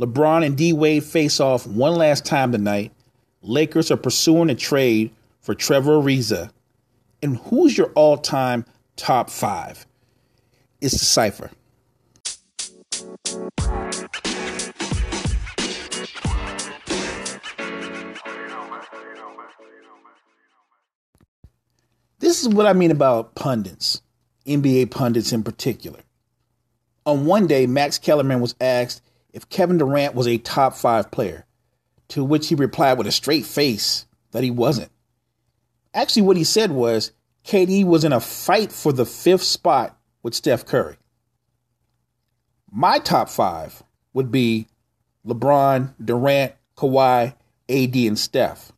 LeBron and D Wade face off one last time tonight. Lakers are pursuing a trade for Trevor Ariza. And who's your all time top five? It's the cipher. This is what I mean about pundits, NBA pundits in particular. On one day, Max Kellerman was asked if Kevin Durant was a top five player, to which he replied with a straight face that he wasn't. Actually, what he said was KD was in a fight for the fifth spot with Steph Curry. My top five would be LeBron, Durant, Kawhi, AD, and Steph.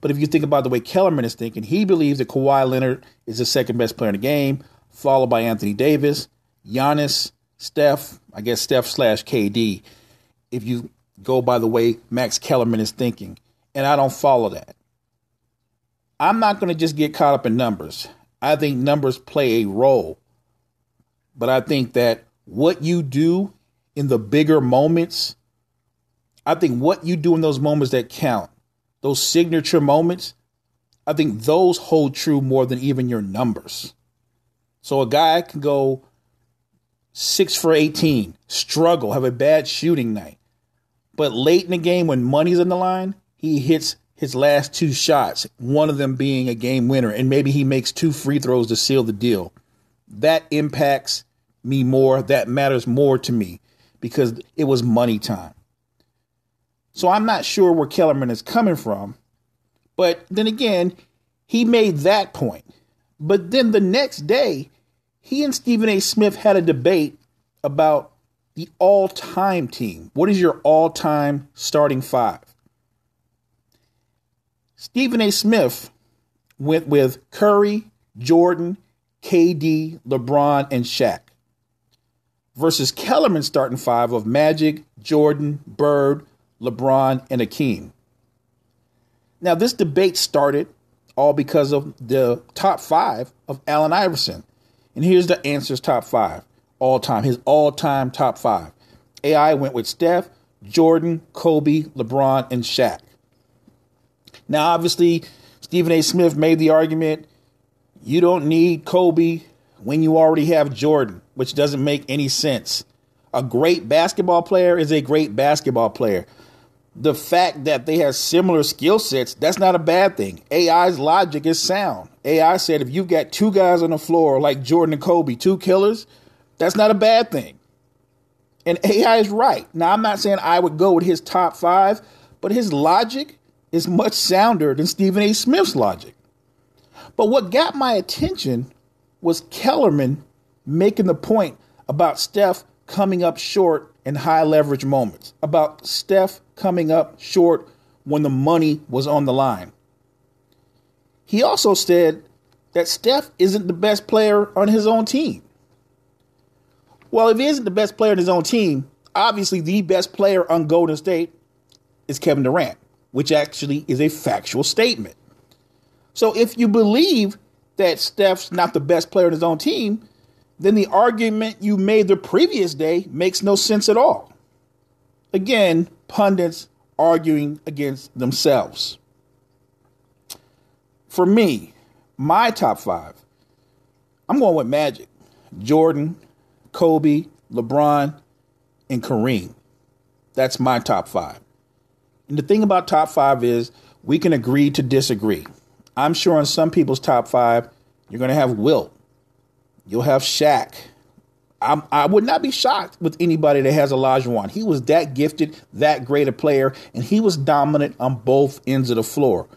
But if you think about the way Kellerman is thinking, he believes that Kawhi Leonard is the second best player in the game, followed by Anthony Davis, Giannis, Steph, I guess Steph slash KD, if you go by the way Max Kellerman is thinking. And I don't follow that. I'm not going to just get caught up in numbers. I think numbers play a role. But I think that what you do in the bigger moments, I think what you do in those moments that count, those signature moments, I think those hold true more than even your numbers. So a guy can go six for 18, struggle, have a bad shooting night. But late in the game, when money's on the line, he hits his last two shots, one of them being a game winner, and maybe he makes two free throws to seal the deal. That impacts me more. That matters more to me because it was money time. So I'm not sure where Kellerman is coming from. But then again, he made that point. But then the next day, he and Stephen A. Smith had a debate about the all time team. What is your all time starting five? Stephen A. Smith went with Curry, Jordan, KD, LeBron, and Shaq versus Kellerman's starting five of Magic, Jordan, Bird, LeBron, and Akeem. Now, this debate started all because of the top five of Allen Iverson. And here's the answers top five all time, his all time top five. AI went with Steph, Jordan, Kobe, LeBron, and Shaq. Now, obviously, Stephen A. Smith made the argument you don't need Kobe when you already have Jordan, which doesn't make any sense. A great basketball player is a great basketball player. The fact that they have similar skill sets, that's not a bad thing. AI's logic is sound. AI said if you've got two guys on the floor like Jordan and Kobe, two killers, that's not a bad thing. And AI is right. Now, I'm not saying I would go with his top five, but his logic is much sounder than Stephen A. Smith's logic. But what got my attention was Kellerman making the point about Steph coming up short in high leverage moments, about Steph coming up short when the money was on the line. He also said that Steph isn't the best player on his own team. Well, if he isn't the best player on his own team, obviously the best player on Golden State is Kevin Durant which actually is a factual statement. So if you believe that Steph's not the best player on his own team, then the argument you made the previous day makes no sense at all. Again, pundits arguing against themselves. For me, my top five, I'm going with Magic, Jordan, Kobe, LeBron, and Kareem. That's my top five. And the thing about top five is we can agree to disagree. I'm sure on some people's top five, you're going to have Wilt. You'll have Shaq. I'm, i would not be shocked with anybody that has Olajuwon. He was that gifted, that great a player, and he was dominant on both ends of the floor.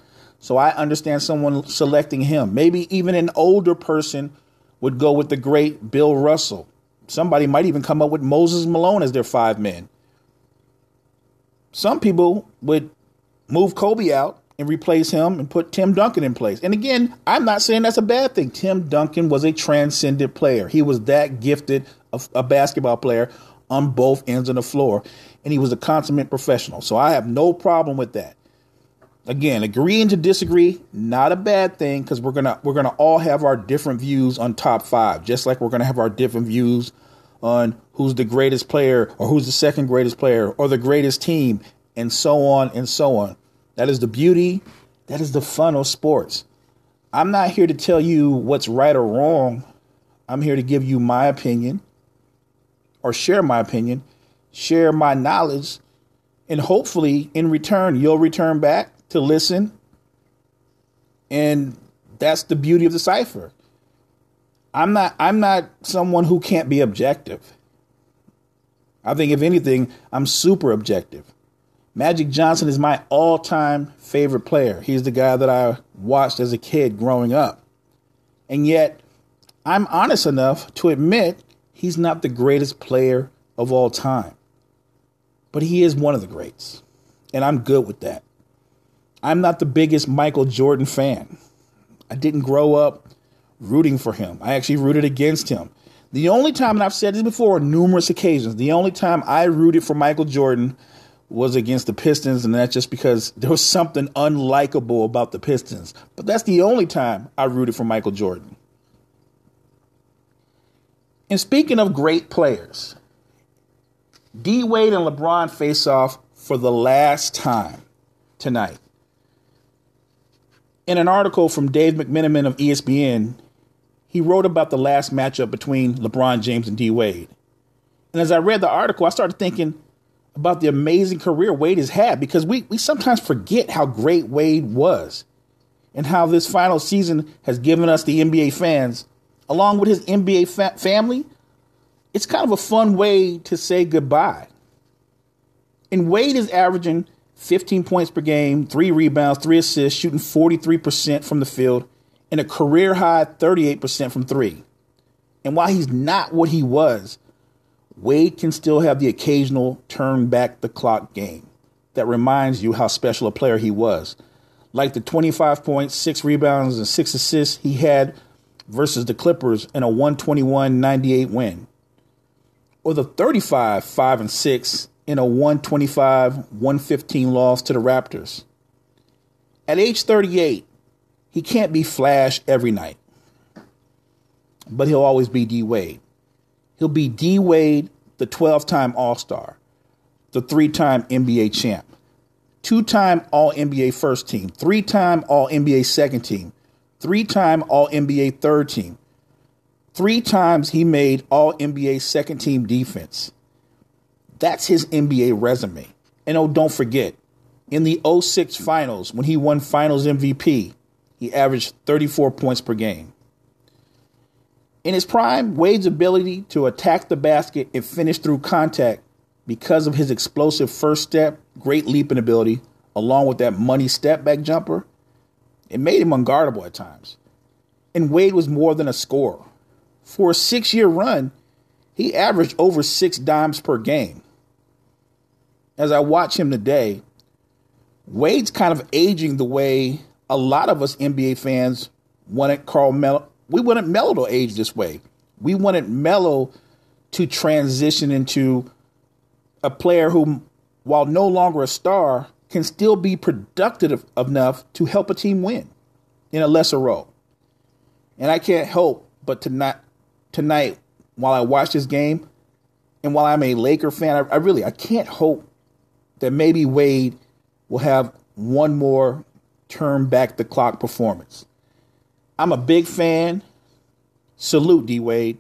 So I understand someone selecting him. Maybe even an older person would go with the great Bill Russell. Somebody might even come up with Moses Malone as their five men some people would move Kobe out and replace him and put Tim Duncan in place. And again, I'm not saying that's a bad thing. Tim Duncan was a transcendent player. He was that gifted a, a basketball player on both ends of the floor, and he was a consummate professional. So I have no problem with that. Again, agreeing to disagree, not a bad thing because we're gonna we're gonna all have our different views on top five, just like we're gonna have our different views on who's the greatest player or who's the second greatest player or the greatest team and so on and so on. That is the beauty, that is the fun of sports. I'm not here to tell you what's right or wrong. I'm here to give you my opinion or share my opinion, share my knowledge, and hopefully in return, you'll return back to listen. And that's the beauty of the cipher. I'm not I'm not someone who can't be objective. I think if anything, I'm super objective. Magic Johnson is my all-time favorite player. He's the guy that I watched as a kid growing up. And yet, I'm honest enough to admit he's not the greatest player of all time. But he is one of the greats. And I'm good with that. I'm not the biggest Michael Jordan fan. I didn't grow up rooting for him. I actually rooted against him. The only time, and I've said this before on numerous occasions, the only time I rooted for Michael Jordan was against the Pistons, and that's just because there was something unlikable about the Pistons. But that's the only time I rooted for Michael Jordan. And speaking of great players, D Wade and LeBron face off for the last time tonight. In an article from Dave McMenamin of ESPN, he wrote about the last matchup between LeBron James and D Wade. And as I read the article, I started thinking about the amazing career Wade has had because we, we sometimes forget how great Wade was and how this final season has given us, the NBA fans, along with his NBA fa- family, it's kind of a fun way to say goodbye. And Wade is averaging 15 points per game, three rebounds, three assists, shooting 43% from the field, and a career high 38% from three. And while he's not what he was, Wade can still have the occasional turn back the clock game that reminds you how special a player he was. Like the 25 points, six rebounds, and six assists he had versus the Clippers in a 121 98 win. Or the 35 5 and 6 in a 125 115 loss to the Raptors. At age 38, he can't be Flash every night, but he'll always be D Wade. He'll be D Wade, the 12 time All Star, the three time NBA champ, two time All NBA first team, three time All NBA second team, three time All NBA third team. Three times he made All NBA second team defense. That's his NBA resume. And oh, don't forget, in the 06 finals, when he won finals MVP, he averaged 34 points per game. In his prime, Wade's ability to attack the basket and finish through contact because of his explosive first step, great leaping ability, along with that money step back jumper, it made him unguardable at times. And Wade was more than a scorer. For a six year run, he averaged over six dimes per game. As I watch him today, Wade's kind of aging the way a lot of us NBA fans wanted Carmelo. We wanted Melo to age this way. We wanted Melo to transition into a player who, while no longer a star, can still be productive enough to help a team win in a lesser role. And I can't help but tonight, tonight while I watch this game, and while I'm a Laker fan, I, I really I can't hope that maybe Wade will have one more turn back the clock performance. I'm a big fan. Salute D Wade.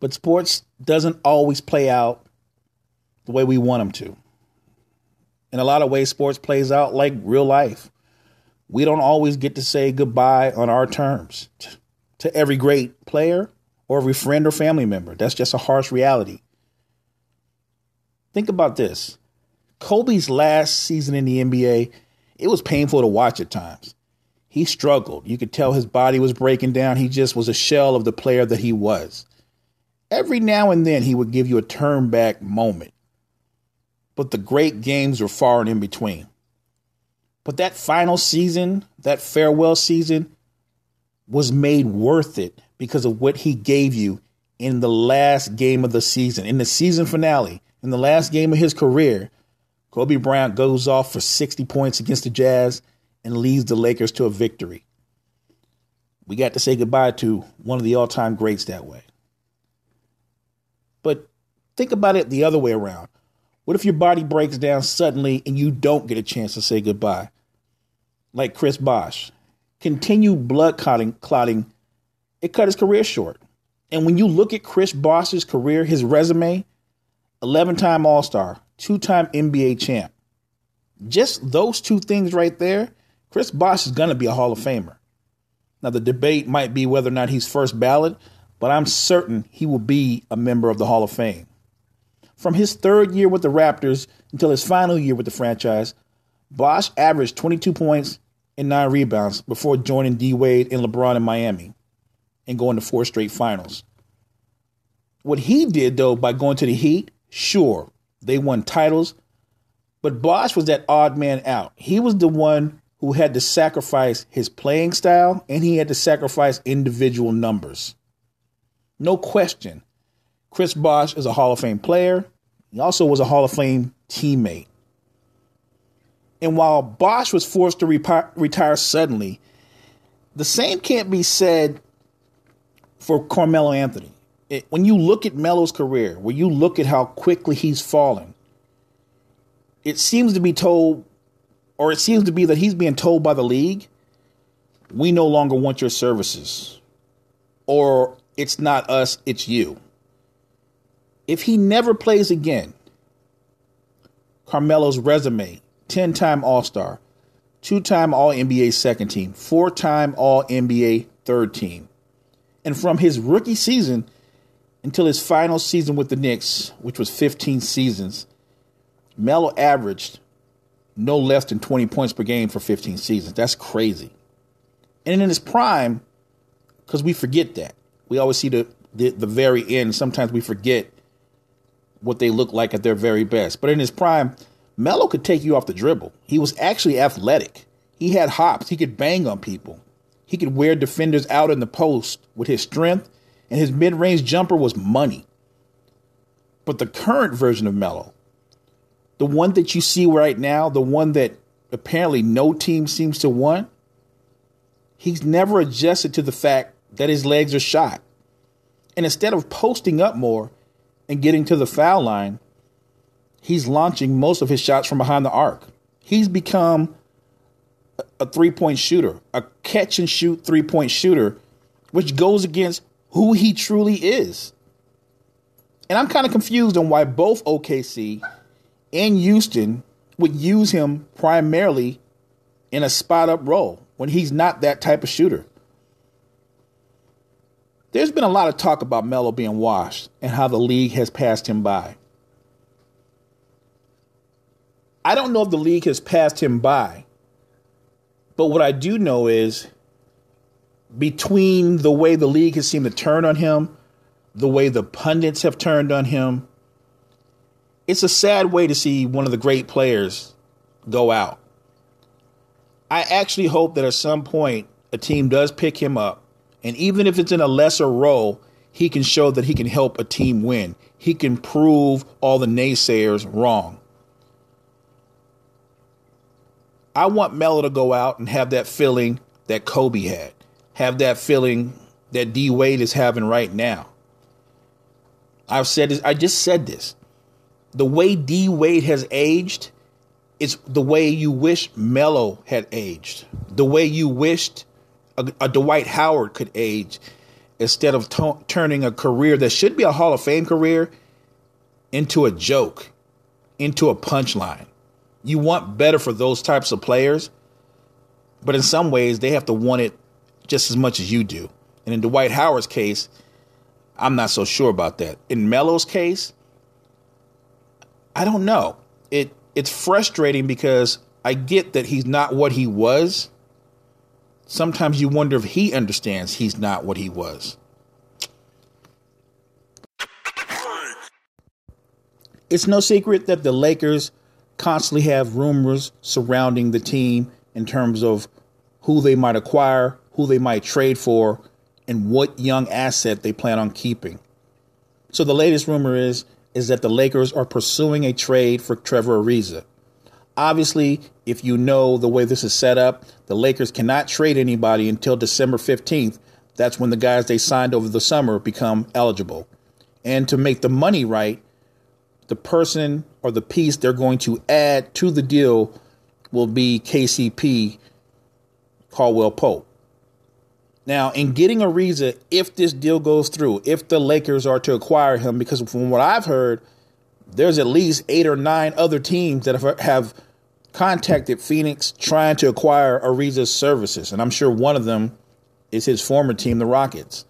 But sports doesn't always play out the way we want them to. In a lot of ways, sports plays out like real life. We don't always get to say goodbye on our terms to every great player or every friend or family member. That's just a harsh reality. Think about this Kobe's last season in the NBA, it was painful to watch at times. He struggled. You could tell his body was breaking down. He just was a shell of the player that he was. Every now and then he would give you a turn back moment. But the great games were far and in between. But that final season, that farewell season, was made worth it because of what he gave you in the last game of the season, in the season finale, in the last game of his career. Kobe Bryant goes off for 60 points against the Jazz and leads the Lakers to a victory. We got to say goodbye to one of the all time greats that way. But think about it the other way around. What if your body breaks down suddenly and you don't get a chance to say goodbye? Like Chris Bosh. Continued blood clotting, clotting, it cut his career short. And when you look at Chris Bosh's career, his resume, 11 time All Star, two time NBA champ. Just those two things right there, Chris Bosh is going to be a Hall of Famer. Now, the debate might be whether or not he's first ballot, but I'm certain he will be a member of the Hall of Fame. From his third year with the Raptors until his final year with the franchise, Bosh averaged 22 points and nine rebounds before joining D Wade and LeBron in Miami and going to four straight finals. What he did, though, by going to the Heat, sure, they won titles, but Bosh was that odd man out. He was the one who had to sacrifice his playing style and he had to sacrifice individual numbers. No question. Chris Bosh is a Hall of Fame player. He also was a Hall of Fame teammate. And while Bosh was forced to retire suddenly, the same can't be said for Carmelo Anthony. It, when you look at Melo's career, when you look at how quickly he's fallen, it seems to be told, or it seems to be that he's being told by the league, we no longer want your services. Or it's not us, it's you. If he never plays again, Carmelo's resume 10 time All Star, two time All NBA second team, four time All NBA third team. And from his rookie season until his final season with the Knicks, which was 15 seasons, Melo averaged no less than 20 points per game for 15 seasons. That's crazy. And in his prime, because we forget that. We always see the, the, the very end. Sometimes we forget what they look like at their very best. But in his prime, Melo could take you off the dribble. He was actually athletic. He had hops. He could bang on people. He could wear defenders out in the post with his strength, and his mid range jumper was money. But the current version of Melo, the one that you see right now, the one that apparently no team seems to want, he's never adjusted to the fact that his legs are shot. And instead of posting up more and getting to the foul line, he's launching most of his shots from behind the arc. He's become a three point shooter, a catch and shoot three point shooter, which goes against who he truly is. And I'm kind of confused on why both OKC and Houston would use him primarily in a spot up role when he's not that type of shooter. There's been a lot of talk about Melo being washed and how the league has passed him by. I don't know if the league has passed him by, but what I do know is between the way the league has seemed to turn on him, the way the pundits have turned on him, it's a sad way to see one of the great players go out. I actually hope that at some point a team does pick him up, and even if it's in a lesser role, he can show that he can help a team win. He can prove all the naysayers wrong. I want Melo to go out and have that feeling that Kobe had, have that feeling that D Wade is having right now. I've said this, I just said this. The way D Wade has aged is the way you wish Melo had aged, the way you wished a, a Dwight Howard could age instead of turning a career that should be a Hall of Fame career into a joke, into a punchline you want better for those types of players, but in some ways they have to want it just as much as you do. And in Dwight Howard's case, I'm not so sure about that. In Melo's case, I don't know. It it's frustrating because I get that he's not what he was. Sometimes you wonder if he understands he's not what he was. It's no secret that the Lakers constantly have rumors surrounding the team in terms of who they might acquire, who they might trade for, and what young asset they plan on keeping. So the latest rumor is is that the Lakers are pursuing a trade for Trevor Ariza, Obviously, if you know the way this is set up, the Lakers cannot trade anybody until December 15th. That's when the guys they signed over the summer become eligible. And to make the money right, the person or the piece they're going to add to the deal will be KCP Caldwell Pope. Now, in getting Ariza, if this deal goes through, if the Lakers are to acquire him, because from what I've heard, there's at least eight or nine other teams that have, have contacted Phoenix trying to acquire Ariza's services. And I'm sure one of them is his former team, the Rockets.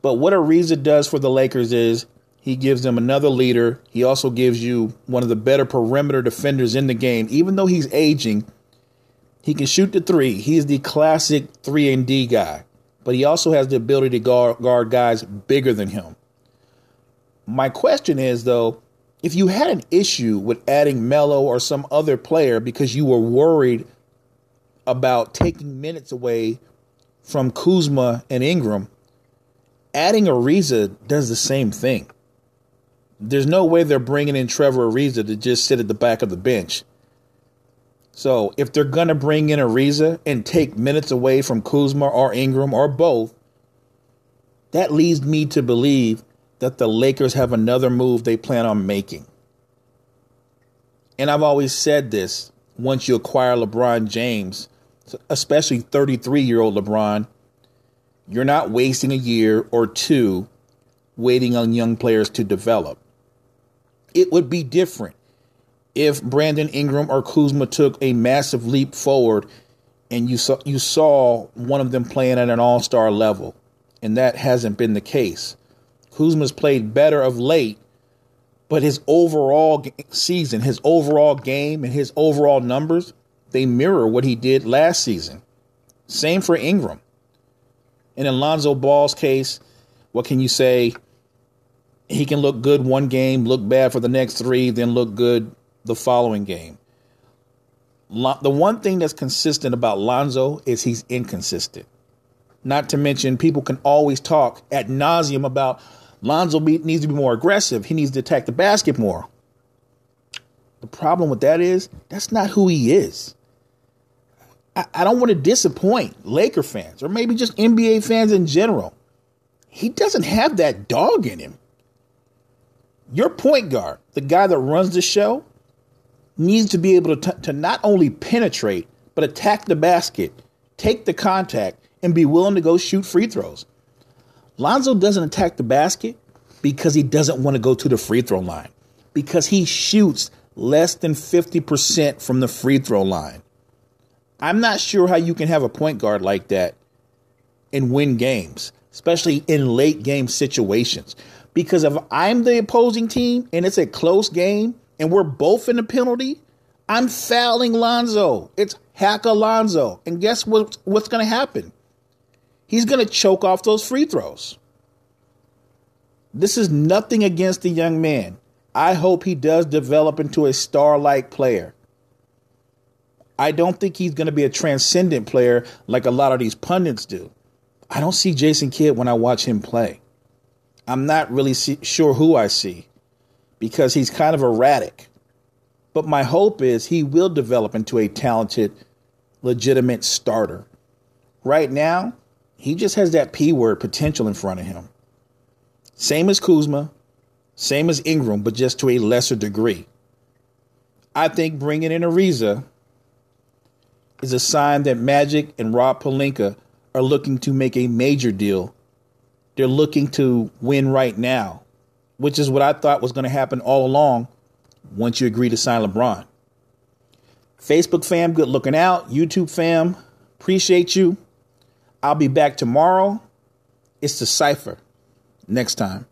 But what Ariza does for the Lakers is he gives them another leader. He also gives you one of the better perimeter defenders in the game. Even though he's aging, he can shoot the three. He's the classic 3 and D guy. But he also has the ability to guard, guard guys bigger than him. My question is though, if you had an issue with adding Melo or some other player because you were worried about taking minutes away from Kuzma and Ingram, adding Ariza does the same thing. There's no way they're bringing in Trevor Ariza to just sit at the back of the bench. So if they're going to bring in Ariza and take minutes away from Kuzma or Ingram or both, that leads me to believe that the Lakers have another move they plan on making. And I've always said this once you acquire LeBron James, especially 33 year old LeBron, you're not wasting a year or two waiting on young players to develop. It would be different if Brandon Ingram or Kuzma took a massive leap forward and you saw you saw one of them playing at an all-star level and that hasn't been the case. Kuzma's played better of late, but his overall season, his overall game and his overall numbers, they mirror what he did last season. Same for Ingram. In Alonzo Ball's case, what can you say? He can look good one game, look bad for the next three, then look good the following game. The one thing that's consistent about Lonzo is he's inconsistent. Not to mention, people can always talk at nauseum about Lonzo needs to be more aggressive. He needs to attack the basket more. The problem with that is that's not who he is. I, I don't want to disappoint Laker fans or maybe just NBA fans in general. He doesn't have that dog in him. Your point guard, the guy that runs the show, needs to be able to, t- to not only penetrate, but attack the basket, take the contact, and be willing to go shoot free throws. Lonzo doesn't attack the basket because he doesn't want to go to the free throw line, because he shoots less than 50% from the free throw line. I'm not sure how you can have a point guard like that and win games, especially in late game situations. Because if I'm the opposing team and it's a close game and we're both in the penalty, I'm fouling Lonzo. It's hack Alonzo. And guess what, what's going to happen? He's going to choke off those free throws. This is nothing against the young man. I hope he does develop into a star like player. I don't think he's going to be a transcendent player like a lot of these pundits do. I don't see Jason Kidd when I watch him play. I'm not really see, sure who I see because he's kind of erratic. But my hope is he will develop into a talented, legitimate starter. Right now, he just has that P word potential in front of him. Same as Kuzma, same as Ingram, but just to a lesser degree. I think bringing in Ariza is a sign that Magic and Rob Pelinka are looking to make a major deal. They're looking to win right now which is what I thought was going to happen all along once you agree to sign LeBron. Facebook fam, good looking out. YouTube fam, appreciate you. I'll be back tomorrow. It's the Cypher next time.